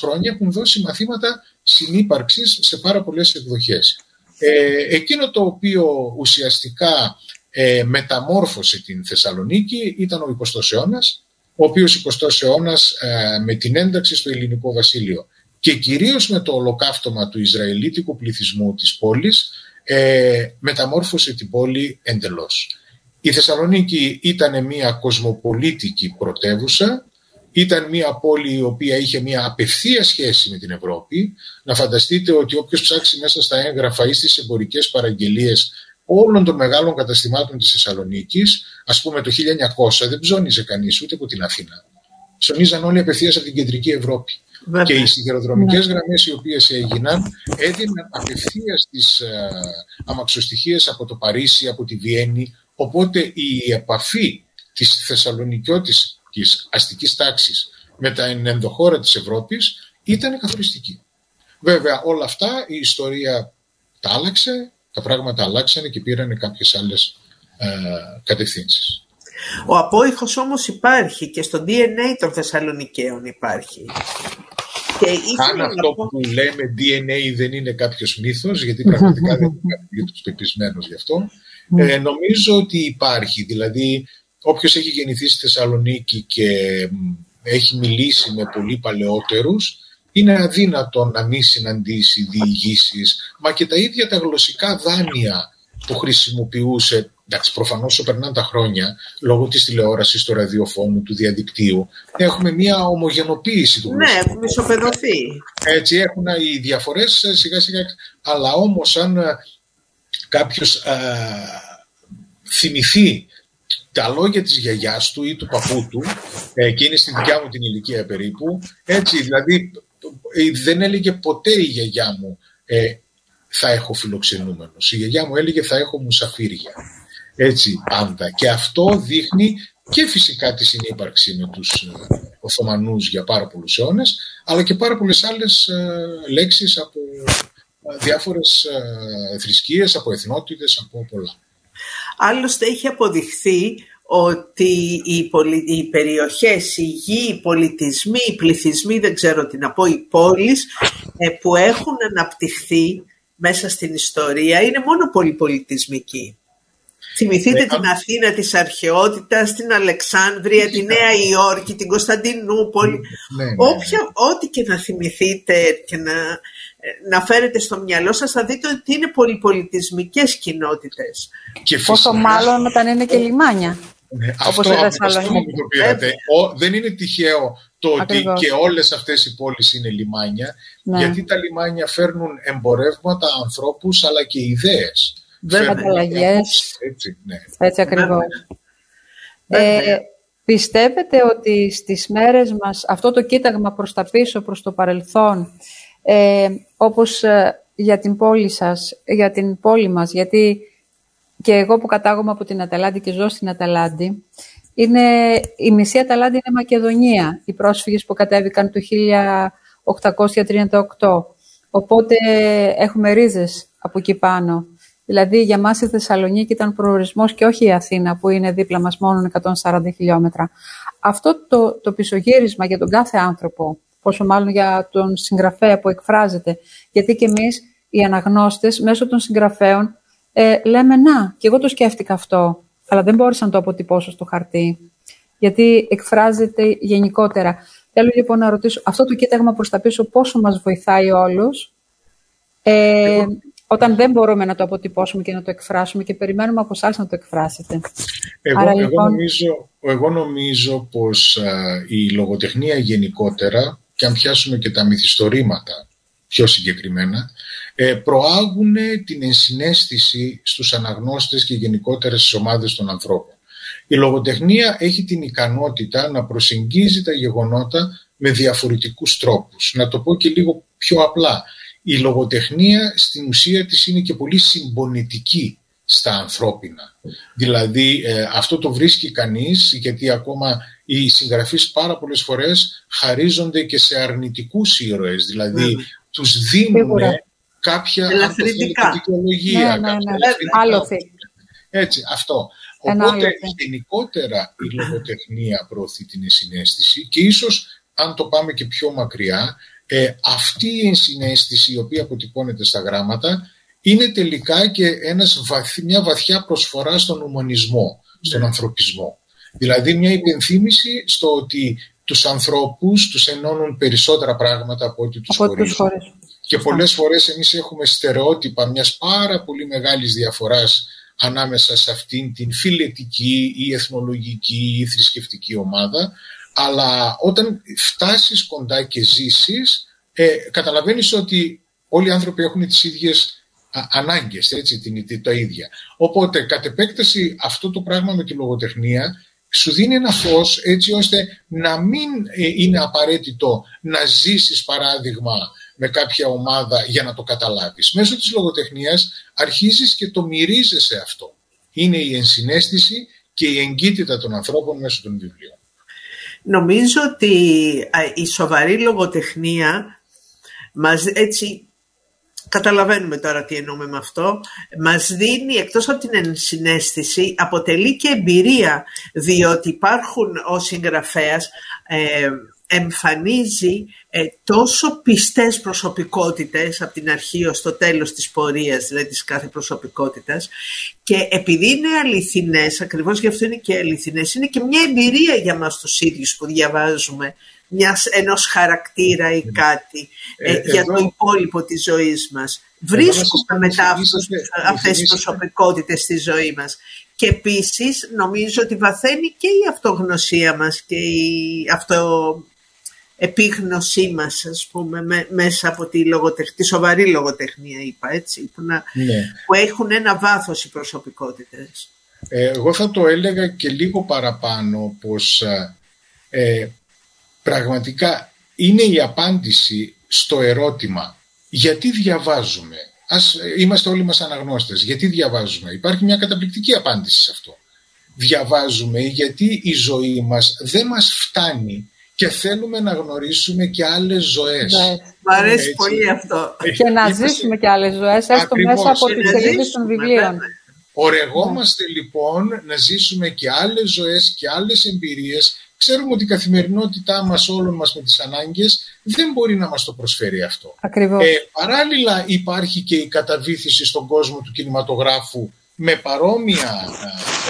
χρόνια έχουν δώσει μαθήματα συνύπαρξης σε πάρα πολλές εκδοχές. Ε, εκείνο το οποίο ουσιαστικά ε, μεταμόρφωσε την Θεσσαλονίκη ήταν ο 20ος αιώνας, ο οποίος 20ος αιώνας με την ένταξη στο ελληνικό βασίλειο και κυρίως με το ολοκαύτωμα του Ισραηλίτικου πληθυσμού της πόλης ε, μεταμόρφωσε την πόλη εντελώς. η Θεσσαλονίκη ήταν μια κοσμοπολίτικη πρωτεύουσα, ήταν μια πόλη η οποία είχε μια απευθεία σχέση με την Ευρώπη. Να φανταστείτε ότι όποιος ψάξει μέσα στα έγγραφα ή στις εμπορικές παραγγελίες όλων των μεγάλων καταστημάτων της Θεσσαλονίκης, ας πούμε το 1900 δεν ψώνιζε κανείς ούτε από την Αθήνα. Ψωνίζαν όλοι απευθείας από την κεντρική Ευρώπη. Και οι σιδηροδρομικές ναι. γραμμές οι οποίες έγιναν έδιναν απευθείας τις αμαξοστοιχίες από το Παρίσι, από τη Βιέννη. Οπότε η επαφή της Θεσσαλονικιώτης αστικής τάξης με τα ενδοχώρα της Ευρώπης ήταν καθοριστική. Βέβαια όλα αυτά η ιστορία τα άλλαξε, τα πράγματα αλλάξανε και πήραν κάποιες άλλες ε, κατευθύνσεις. Ο απόϊχος όμως υπάρχει και στο DNA των Θεσσαλονικαίων υπάρχει. Και Αν αυτό που λέμε DNA δεν είναι κάποιος μύθος, γιατί πραγματικά δεν είμαι κάποιος πεπισμένος γι' αυτό, ε, νομίζω ότι υπάρχει. Δηλαδή, όποιος έχει γεννηθεί στη Θεσσαλονίκη και έχει μιλήσει με πολύ παλαιότερους, είναι αδύνατο να μην συναντήσει διηγήσεις, μα και τα ίδια τα γλωσσικά δάνεια που χρησιμοποιούσε εντάξει, προφανώς περνάνε τα χρόνια, λόγω της τηλεόρασης, του ραδιοφώνου, του διαδικτύου, έχουμε μια ομογενοποίηση του Ναι, έχουμε ισοπεδωθεί. Έτσι έχουν οι διαφορές ε, σιγά σιγά, αλλά όμως αν ε, κάποιος α, ε, θυμηθεί τα λόγια της γιαγιάς του ή του παππού του, και είναι στη δικιά μου την ηλικία περίπου, έτσι, δηλαδή δεν έλεγε ποτέ η γιαγιά μου θα έχω φιλοξενούμενος. Η γιαγιά μου έλεγε θα έχω μουσαφίρια έτσι πάντα. Και αυτό δείχνει και φυσικά τη συνύπαρξη με τους ε, Οθωμανούς για πάρα πολλούς αιώνες, αλλά και πάρα πολλές άλλες ε, λέξεις από ε, διάφορες θρησκείες, από εθνότητες, από πολλά. Άλλωστε έχει αποδειχθεί ότι οι, πολι... οι περιοχές, οι γη, οι πολιτισμοί, οι πληθυσμοί, δεν ξέρω τι να πω, οι πόλεις που έχουν αναπτυχθεί μέσα στην ιστορία είναι μόνο πολυπολιτισμικοί. Θυμηθείτε ναι, την Αθήνα της αρχαιότητας, την Αλεξάνδρεια, τη Νέα Υόρκη, την Κωνσταντινούπολη. Ναι, ναι, Όποια, ό,τι και να θυμηθείτε και να, να φέρετε στο μυαλό σας θα δείτε ότι είναι πολυπολιτισμικές κοινότητες. Και Πόσο μάλλον όταν είναι και λιμάνια. Ναι, όπως αυτό, αυτό που το πήρατε. Ο, δεν είναι τυχαίο το ότι και όλες αυτές οι πόλεις είναι λιμάνια, γιατί τα λιμάνια φέρνουν εμπορεύματα, ανθρώπους αλλά και ιδέες. Βέβαια, ανταλλαγέ. Έτσι, ναι. έτσι ακριβώς. Ε, πιστεύετε ότι στις μέρες μας αυτό το κοίταγμα προς τα πίσω, προς το παρελθόν, ε, όπως ε, για την πόλη σας, για την πόλη μας, γιατί και εγώ που κατάγομαι από την Αταλάντη και ζω στην Αταλάντη, είναι, η μισή Αταλάντη είναι Μακεδονία, οι πρόσφυγες που κατέβηκαν το 1838. Οπότε έχουμε ρίζες από εκεί πάνω. Δηλαδή για μας η Θεσσαλονίκη ήταν προορισμός και όχι η Αθήνα που είναι δίπλα μας μόνο 140 χιλιόμετρα. Αυτό το, το πισωγύρισμα για τον κάθε άνθρωπο, πόσο μάλλον για τον συγγραφέα που εκφράζεται, γιατί και εμείς οι αναγνώστες μέσω των συγγραφέων ε, λέμε να, και εγώ το σκέφτηκα αυτό, αλλά δεν μπόρεσα να το αποτυπώσω στο χαρτί, γιατί εκφράζεται γενικότερα. Θέλω λοιπόν να ρωτήσω, αυτό το κοίταγμα προς τα πίσω πόσο μας βοηθάει όλους, ε, όταν δεν μπορούμε να το αποτυπώσουμε και να το εκφράσουμε και περιμένουμε από εσάς να το εκφράσετε. Εγώ, εγώ, λοιπόν- νομίζω, εγώ νομίζω πως η λογοτεχνία γενικότερα, και αν πιάσουμε και τα μυθιστορήματα πιο συγκεκριμένα, ε, προάγουν την ενσυναίσθηση στους αναγνώστες και γενικότερα στις ομάδες των ανθρώπων. Η λογοτεχνία έχει την ικανότητα να προσεγγίζει τα γεγονότα με διαφορετικούς τρόπους. Να το πω και λίγο πιο απλά η λογοτεχνία στην ουσία της είναι και πολύ συμπονητική στα ανθρώπινα. Δηλαδή ε, αυτό το βρίσκει κανείς γιατί ακόμα οι συγγραφείς πάρα πολλές φορές χαρίζονται και σε αρνητικούς ήρωες. Δηλαδή mm. τους δίνουν κάποια δικαιολογία. Ναι, ναι, ναι. Έτσι, αυτό. Οπότε γενικότερα η λογοτεχνία προωθεί την συνέστηση και ίσως αν το πάμε και πιο μακριά ε, αυτή η ενσυναίσθηση η οποία αποτυπώνεται στα γράμματα είναι τελικά και ένας μια βαθιά προσφορά στον ουμανισμό, στον ναι. ανθρωπισμό. Δηλαδή μια υπενθύμηση στο ότι τους ανθρώπους τους ενώνουν περισσότερα πράγματα από ό,τι τους χωρίζουν. Και πολλές φορές εμείς έχουμε στερεότυπα μιας πάρα πολύ μεγάλης διαφοράς ανάμεσα σε αυτήν την φιλετική ή εθνολογική ή θρησκευτική ομάδα, αλλά όταν φτάσεις κοντά και ζήσεις, ε, καταλαβαίνεις ότι όλοι οι άνθρωποι έχουν τις ίδιες ανάγκες, έτσι, την, τα ίδια. Οπότε, κατ' επέκταση, αυτό το πράγμα με τη λογοτεχνία σου δίνει ένα φως έτσι ώστε να μην ε, είναι απαραίτητο να ζήσεις παράδειγμα με κάποια ομάδα για να το καταλάβεις. Μέσω της λογοτεχνίας αρχίζεις και το μυρίζεσαι αυτό. Είναι η ενσυναίσθηση και η εγκύτητα των ανθρώπων μέσω των βιβλίων. Νομίζω ότι η σοβαρή λογοτεχνία μας έτσι καταλαβαίνουμε τώρα τι εννοούμε με αυτό, μας δίνει εκτός από την ενσυναίσθηση, αποτελεί και εμπειρία, διότι υπάρχουν ο συγγραφέας ε, εμφανίζει ε, τόσο πιστές προσωπικότητες από την αρχή ως το τέλος της πορείας, δηλαδή της κάθε προσωπικότητας και επειδή είναι αληθινές, ακριβώς γι' αυτό είναι και αληθινές, είναι και μια εμπειρία για μας τους ίδιους που διαβάζουμε μιας, ενός χαρακτήρα ή κάτι ε, ε για το υπόλοιπο της ζωής μας. Βρίσκουμε μετά αυτούς, αυτές τις προσωπικότητες στη ζωή μας. Και επίσης νομίζω ότι βαθαίνει και η αυτογνωσία μας και η αυτοεπίγνωσή μας, ας πούμε, μέσα από τη, λογοτεχ... σοβαρή λογοτεχνία, είπα, έτσι, που, να... Ναι. που έχουν ένα βάθος οι προσωπικότητες. Ε, εγώ θα το έλεγα και λίγο παραπάνω πως ε, πραγματικά είναι η απάντηση στο ερώτημα γιατί διαβάζουμε; Ας είμαστε όλοι μας αναγνώστες. Γιατί διαβάζουμε; Υπάρχει μια καταπληκτική απάντηση σε αυτό. Διαβάζουμε γιατί η ζωή μας δεν μας φτάνει και θέλουμε να γνωρίσουμε και άλλες ζωές. Ναι, μ' αρέσει πολύ αυτό. Και να ζήσουμε και άλλες ζωές, έστω μέσα από τις σελίδες των βιβλίων. Ορεγόμαστε λοιπόν να ζήσουμε και άλλες ζωές και άλλες εμπειρίες ξέρουμε ότι η καθημερινότητά μας όλων μας με τις ανάγκες δεν μπορεί να μας το προσφέρει αυτό. Ακριβώς. Ε, παράλληλα υπάρχει και η καταβήθηση στον κόσμο του κινηματογράφου με παρόμοια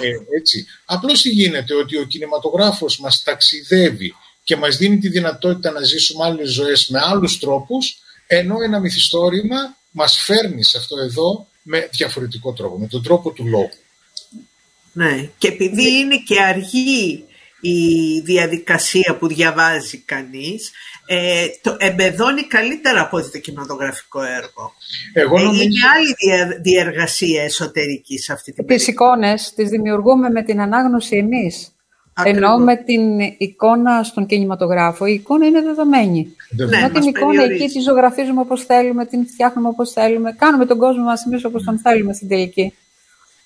ε, έτσι. Απλώς τι γίνεται ότι ο κινηματογράφος μας ταξιδεύει και μας δίνει τη δυνατότητα να ζήσουμε άλλες ζωές με άλλους τρόπους ενώ ένα μυθιστόρημα μας φέρνει σε αυτό εδώ με διαφορετικό τρόπο, με τον τρόπο του λόγου. Ναι, και επειδή είναι και αργή η διαδικασία που διαβάζει κανείς ε, το εμπεδώνει καλύτερα από το κινηματογραφικό έργο. Εγώ ε, νομίζω... Είναι άλλη διεργασία εσωτερική σε αυτή την Τις εικόνες τις δημιουργούμε με την ανάγνωση εμείς. Ενώ με την εικόνα στον κινηματογράφο η εικόνα είναι δεδομένη. Ναι, Ενώ την εικόνα εκεί τη ζωγραφίζουμε όπως θέλουμε, την φτιάχνουμε όπως θέλουμε, κάνουμε τον κόσμο μας εμείς όπως τον θέλουμε στην τελική.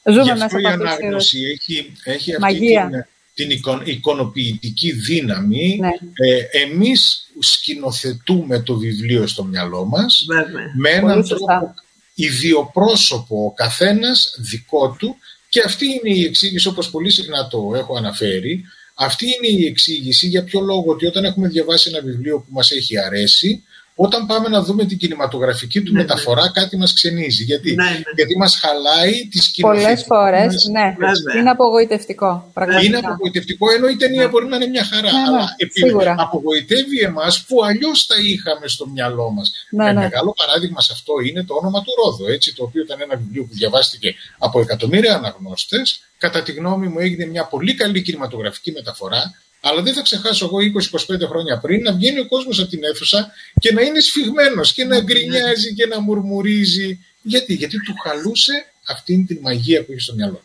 Ζούμε μέσα από η ανάγνωση έχει, έχει αυτή την την εικονοποιητική δύναμη, ναι. ε, εμείς σκηνοθετούμε το βιβλίο στο μυαλό μας με έναν τρόπο ιδιοπρόσωπο ο καθένας δικό του και αυτή είναι η εξήγηση όπως πολύ συχνά το έχω αναφέρει αυτή είναι η εξήγηση για ποιο λόγο ότι όταν έχουμε διαβάσει ένα βιβλίο που μας έχει αρέσει όταν πάμε να δούμε την κινηματογραφική του ναι, ναι. μεταφορά, ναι. κάτι μας ξενίζει. Γιατί, ναι, ναι. γιατί μας χαλάει τις κοινωνίε. Πολλέ φορές, ναι. Είναι απογοητευτικό. Πραγματικά. Είναι απογοητευτικό, ενώ η ταινία μπορεί να είναι μια χαρά. αλλά επειδή απογοητεύει εμάς που αλλιώς τα είχαμε στο μυαλό μας. Ναι, μεγάλο παράδειγμα σε αυτό είναι το όνομα του Ρόδο, έτσι, το οποίο ήταν ένα βιβλίο που διαβάστηκε από εκατομμύρια αναγνώστες. Κατά τη γνώμη μου, έγινε μια πολύ καλή κινηματογραφική μεταφορά αλλά δεν θα ξεχάσω εγώ 20-25 χρόνια πριν να βγαίνει ο κόσμος από την αίθουσα και να είναι σφιγμένος και να γκρινιάζει και να μουρμουρίζει. Γιατί, γιατί του χαλούσε αυτήν την μαγεία που είχε στο μυαλό.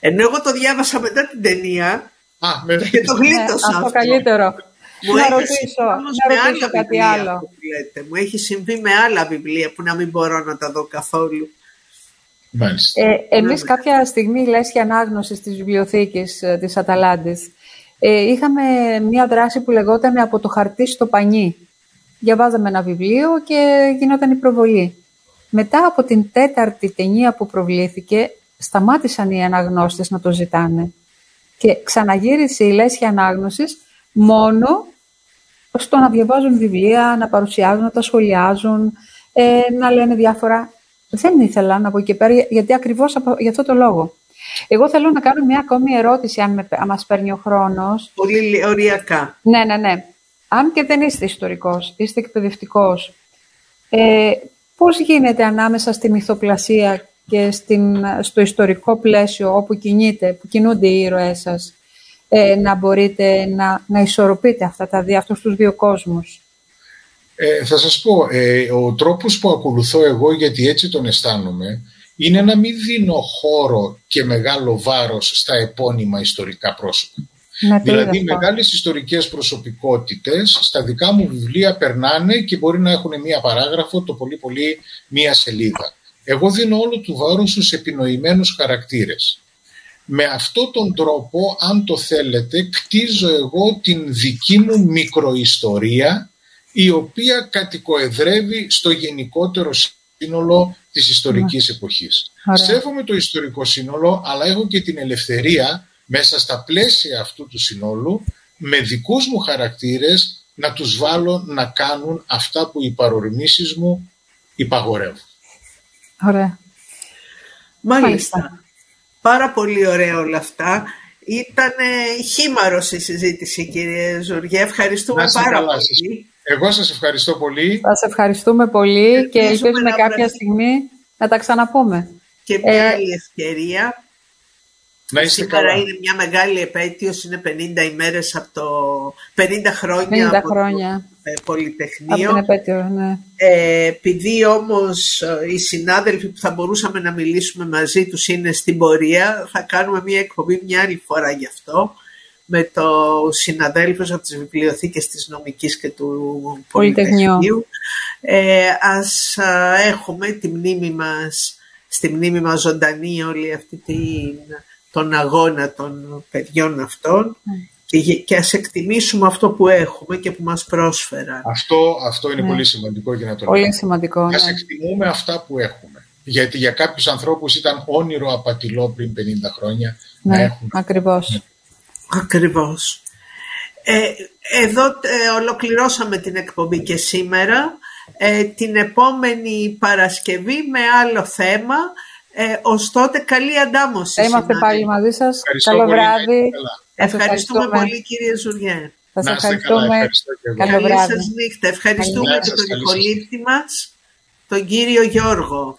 Ενώ εγώ το διάβασα μετά την ταινία Α, με... και το γλίτωσα ναι, αυτό. καλύτερο. Μου να ρωτήσω, να ρωτήσω κάτι άλλο. Που Μου έχει συμβεί με άλλα βιβλία που να μην μπορώ να τα δω καθόλου. Ε, εμείς κάποια στιγμή, λέσχη ανάγνωση της βιβλιοθήκης ε, της Αταλάντης, ε, είχαμε μια δράση που λεγόταν «Από το χαρτί στο πανί». Διαβάζαμε ένα βιβλίο και γινόταν η προβολή. Μετά από την τέταρτη ταινία που προβλήθηκε, σταμάτησαν οι αναγνώστες να το ζητάνε. Και ξαναγύρισε η λέσχη ανάγνωσης μόνο στο να διαβάζουν βιβλία, να παρουσιάζουν, να τα σχολιάζουν, ε, να λένε διάφορα. Δεν ήθελα να πω και πέρα, γιατί ακριβώς για αυτό το λόγο. Εγώ θέλω να κάνω μια ακόμη ερώτηση, αν, με, αν μας παίρνει ο χρόνος. Πολύ οριακά. Ναι, ναι, ναι. Αν και δεν είστε ιστορικός, είστε εκπαιδευτικός, ε, πώς γίνεται ανάμεσα στη μυθοπλασία και στην, στο ιστορικό πλαίσιο όπου κινείται, που κινούνται οι ήρωές σας, ε, να μπορείτε να, να ισορροπείτε αυτά τα δύο, αυτούς τους δύο κόσμους; Ε, θα σας πω, ε, ο τρόπος που ακολουθώ εγώ, γιατί έτσι τον αισθάνομαι, είναι να μην δίνω χώρο και μεγάλο βάρος στα επώνυμα ιστορικά πρόσωπα. δηλαδή, μεγάλες ιστορικές προσωπικότητες στα δικά μου βιβλία περνάνε και μπορεί να έχουν μία παράγραφο, το πολύ πολύ μία σελίδα. Εγώ δίνω όλο του βάρου στους επινοημένους χαρακτήρες. Με αυτόν τον τρόπο, αν το θέλετε, κτίζω εγώ την δική μου μικροϊστορία η οποία κατοικοεδρεύει στο γενικότερο σύνολο της ιστορικής ναι. εποχής. Σέβομαι το ιστορικό σύνολο, αλλά έχω και την ελευθερία μέσα στα πλαίσια αυτού του συνόλου με δικούς μου χαρακτήρες να τους βάλω να κάνουν αυτά που οι παρορμήσεις μου υπαγορεύουν. Ωραία. Μάλιστα. Πάρα πολύ ωραία όλα αυτά. Ήταν χήμαρος η συζήτηση κύριε Ζουργέ. Ευχαριστούμε πάρα πολύ. Εγώ σας ευχαριστώ πολύ. Σας ευχαριστούμε πολύ και ελπίζουμε κάποια στιγμή να τα ξαναπούμε. Και μια ε, άλλη ευκαιρία. Να είστε Σήμερα είναι μια μεγάλη επέτειος, είναι 50 ημέρες από το... 50 χρόνια 50 από χρόνια. το ε, Πολυτεχνείο. Από την επέτειο, ναι. Ε, επειδή όμως ε, οι συνάδελφοι που θα μπορούσαμε να μιλήσουμε μαζί τους είναι στην πορεία, θα κάνουμε μια εκπομπή μια άλλη φορά γι' αυτό με το συναδέλφους από τις βιβλιοθήκες της Νομικής και του Πολυτεχνείου. Ε, ας έχουμε τη μνήμη μας, στη μνήμη μας ζωντανή όλη αυτή την, τον αγώνα των παιδιών αυτών ναι. Και, και ας εκτιμήσουμε αυτό που έχουμε και που μας πρόσφεραν. Αυτό, αυτό είναι ναι. πολύ σημαντικό για να το Πολύ σημαντικό, ναι. Ας εκτιμούμε αυτά που έχουμε. Γιατί για κάποιους ανθρώπους ήταν όνειρο απατηλό πριν 50 χρόνια ναι, να έχουν. Ακριβώς. Ναι. Ακριβώς. Ε, εδώ ε, ολοκληρώσαμε την εκπομπή και σήμερα. Ε, την επόμενη Παρασκευή με άλλο θέμα. Ε, ως τότε καλή αντάμωση. Είμαστε πάλι μαζί σας. Καλό βράδυ. Ευχαριστούμε πολύ κύριε Ζουριέ. Σας ευχαριστούμε. Καλό βράδυ. Καλή σας νύχτα. Ευχαριστούμε και τον υπολήπτη μας, τον κύριο Γιώργο.